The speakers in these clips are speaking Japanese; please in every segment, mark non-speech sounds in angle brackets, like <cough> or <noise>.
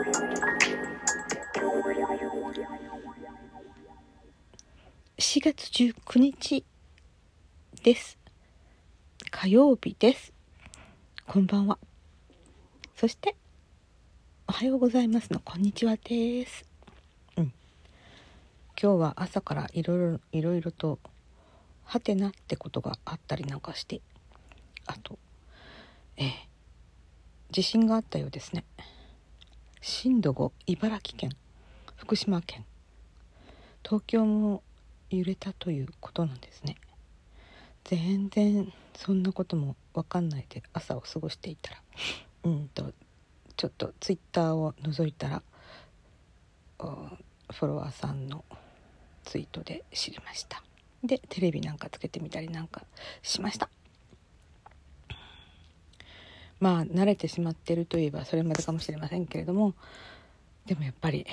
4月19日です。火曜日です。こんばんは。そしておはようございますのこんにちはです。うん。今日は朝からいろいろいろいろとはてなってことがあったりなんかしてあとえー、地震があったようですね。震度5茨城県福島県。東京も揺れたということなんですね。全然そんなことも分かんないで朝を過ごしていたら <laughs> うんとちょっとツイッターを覗いたらフォロワーさんのツイートで知りました。でテレビなんかつけてみたりなんかしました。まあ慣れてしまってるといえばそれまでかもしれませんけれどもでもやっぱり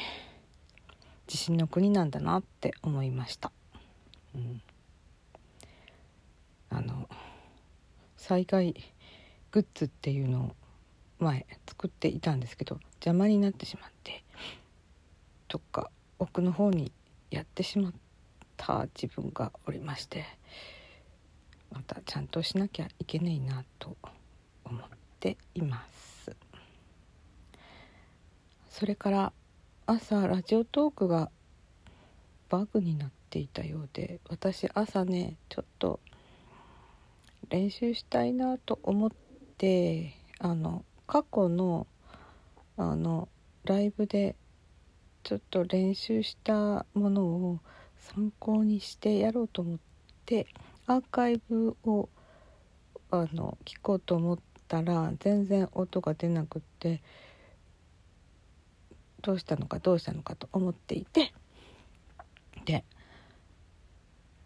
地震の国なんだなって思いました、うん、あの災害グッズっていうのを前作っていたんですけど邪魔になってしまってどっか奥の方にやってしまった自分がおりましてまたちゃんとしなきゃいけないなと思ってています。それから朝ラジオトークがバグになっていたようで私朝ねちょっと練習したいなと思ってあの過去のあのライブでちょっと練習したものを参考にしてやろうと思ってアーカイブをあの聞こうと思ったら全然音が出なくってどうしたのかどうしたのかと思っていてで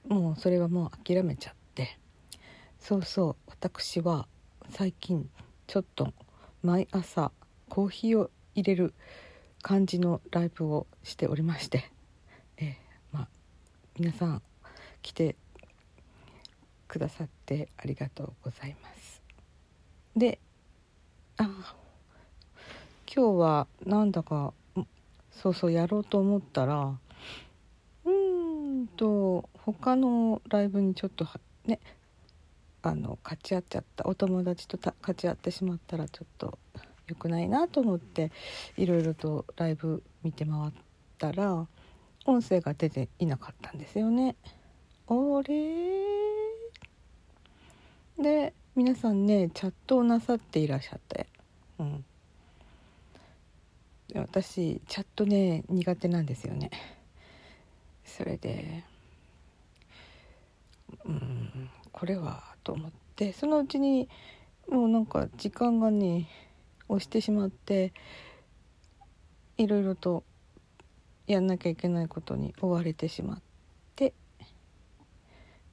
もうそれはもう諦めちゃってそうそう私は最近ちょっと毎朝コーヒーを入れる感じのライブをしておりまして、え、まあ皆さん来てくださってありがとうございます。であ今日はなんだかそうそうやろうと思ったらうんと他のライブにちょっとねあの勝ち合っちゃったお友達と勝ち合ってしまったらちょっと良くないなと思っていろいろとライブ見て回ったら音声が出ていなかったんですよね。あれ？で皆さんねチャットをなさっていらっしゃって、うん、私チャットね苦手なんですよね。それでうんこれはと思って。そのうちにもうなんか時間がね押してしまっていろいろとやんなきゃいけないことに追われてしまって。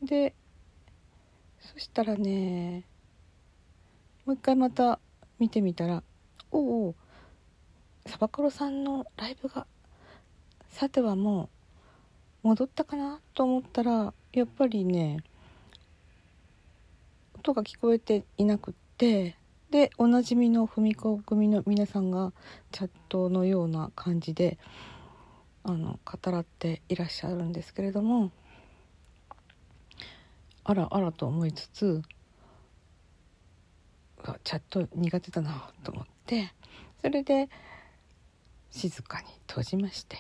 でそしたらねもう一回また見てみたらおおサバカロさんのライブがさてはもう戻ったかなと思ったらやっぱりね音が聞こえていなくってでおなじみの文子組の皆さんがチャットのような感じであの語らっていらっしゃるんですけれどもあらあらと思いつつチャット苦手だなと思ってそれで静かに閉じまして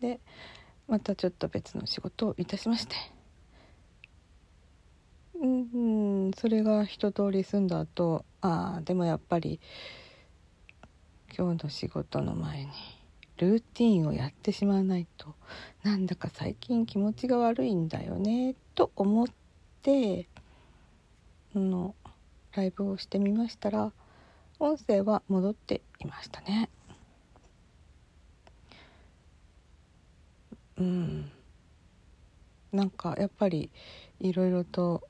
でまたちょっと別の仕事をいたしましてうんそれが一通り済んだ後ああでもやっぱり今日の仕事の前にルーティンをやってしまわないとなんだか最近気持ちが悪いんだよねと思ってのライブをしてみましたら音声は戻っていましたね。うんなんかやっぱりいろいろと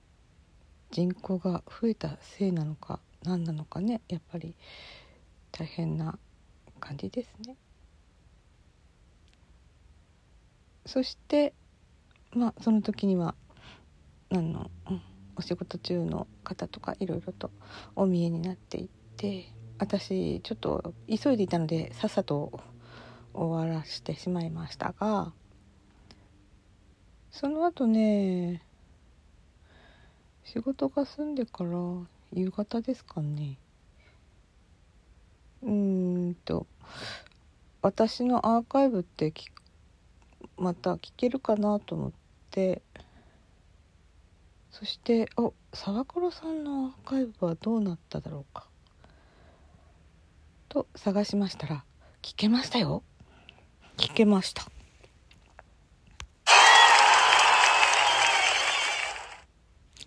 人口が増えたせいなのか何なのかねやっぱり大変な感じですね。そしてまあその時にはあの、お仕事中の方とかいろいろとお見えになっていって私ちょっと急いでいたのでさっさと終わらしてしまいましたがその後ね仕事が済んでから夕方ですかね。うんと私のアーカイブってまた聞けるかなと思って。そしてお沢黒さんのアーカイブはどうなっただろうか。と探しましたら聞けましたよ。聞けました。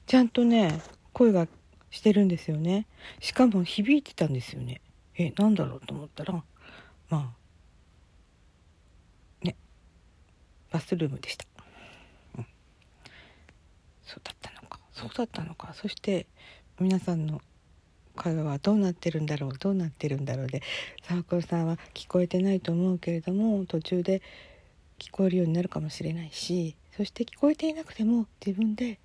ちゃんとね声がしてるんですよね。しかも響いてたんですよね。えなんだろうと思ったらまあねバスルームでした、うん、そうだったのか。そうだったのか。そして皆さんの会話はどうなってるんだろう。どうなってるんだろうでサークルさんは聞こえてないと思うけれども途中で聞こえるようになるかもしれないしそして聞こえていなくても自分で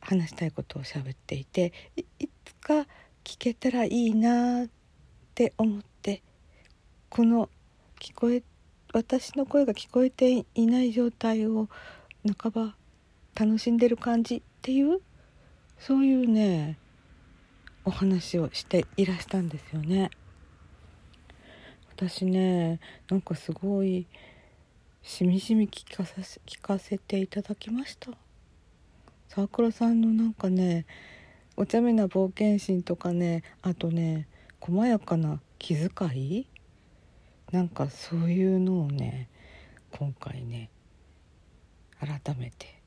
話したいことを喋っていていつか聞けたらいいなって思ってこの聞こえ私の声が聞こえていない状態を半ば楽しんでる感じっていうそういうねお話をしていらしたんですよね。私ねなんかすごいしみじみ聞かさ聞かせていただきました。沢倉さんのなんかねお茶目な冒険心とかねあとね細やかな気遣いなんかそういうのをね今回ね改めて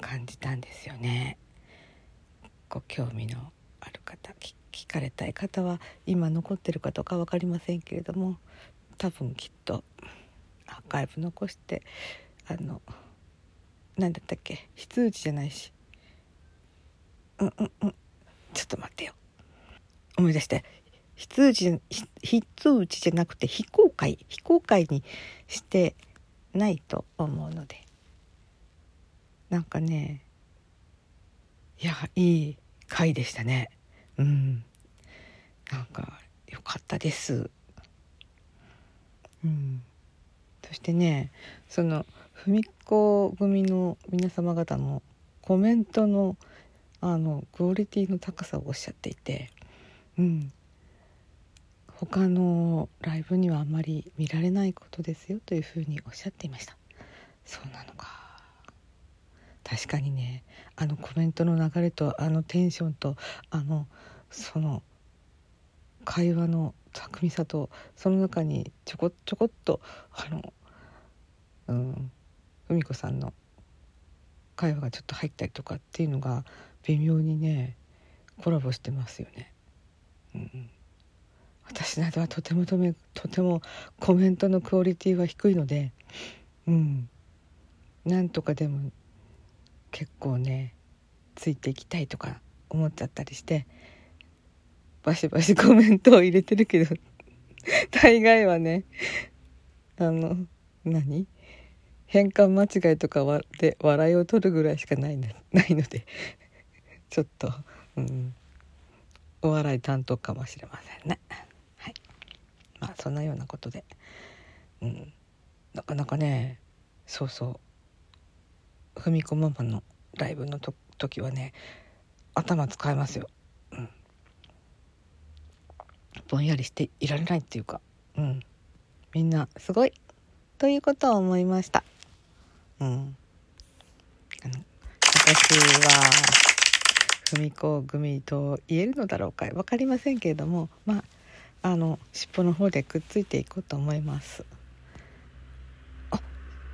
感じたんですよね。ご興味のある方聞かれたい方は今残ってるかどうか分かりませんけれども多分きっとアーカイブ残してあの何だったっけ非通知じゃないしうんうんうんちょっと待ってよ思い出して非通知非通知じゃなくて非公開非公開にしてないと思うので。なんかねいやいい回でしたね。うん。なんか良かったです。うん。そしてねその文子組の皆様方のコメントのあのクオリティの高さをおっしゃっていて、うん、他のライブにはあまり見られないことですよというふうにおっしゃっていました。そうなのか。確かにねあのコメントの流れとあのテンションとあのその会話の巧みさとその中にちょこちょこっとあのうん海子さんの会話がちょっと入ったりとかっていうのが微妙にねコラボしてますよね。うん、私などはとてもとめとてもコメントのクオリティは低いので、うん、なんとかでも結構ねついていきたいとか思っちゃったりしてバシバシコメントを入れてるけど <laughs> 大概はねあの何？変換間違いとかで笑いを取るぐらいしかない <laughs> ないのでちょっと、うん、お笑い担当かもしれませんね。まあそんなようなことで、うん、なかなかねそうそう。踏み込ママのライブの時はね頭使えますよ。うん、ぼんやりしていられないっていうか、うん、みんなすごい。ということを思いました。うん。私は、文子組と言えるのだろうか分かりませんけれども、まあ、あの、尻尾の方でくっついていこうと思います。あ、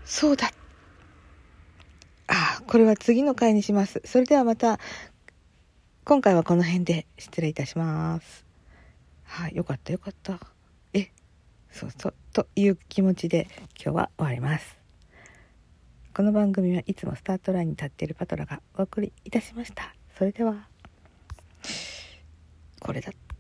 そうだ。あ、これは次の回にします。それではまた、今回はこの辺で失礼いたします。はい、よかったよかった。え、そうそう、という気持ちで今日は終わります。この番組はいつもスタートラインに立っているパトラがお送りいたしました。それでは、これだ。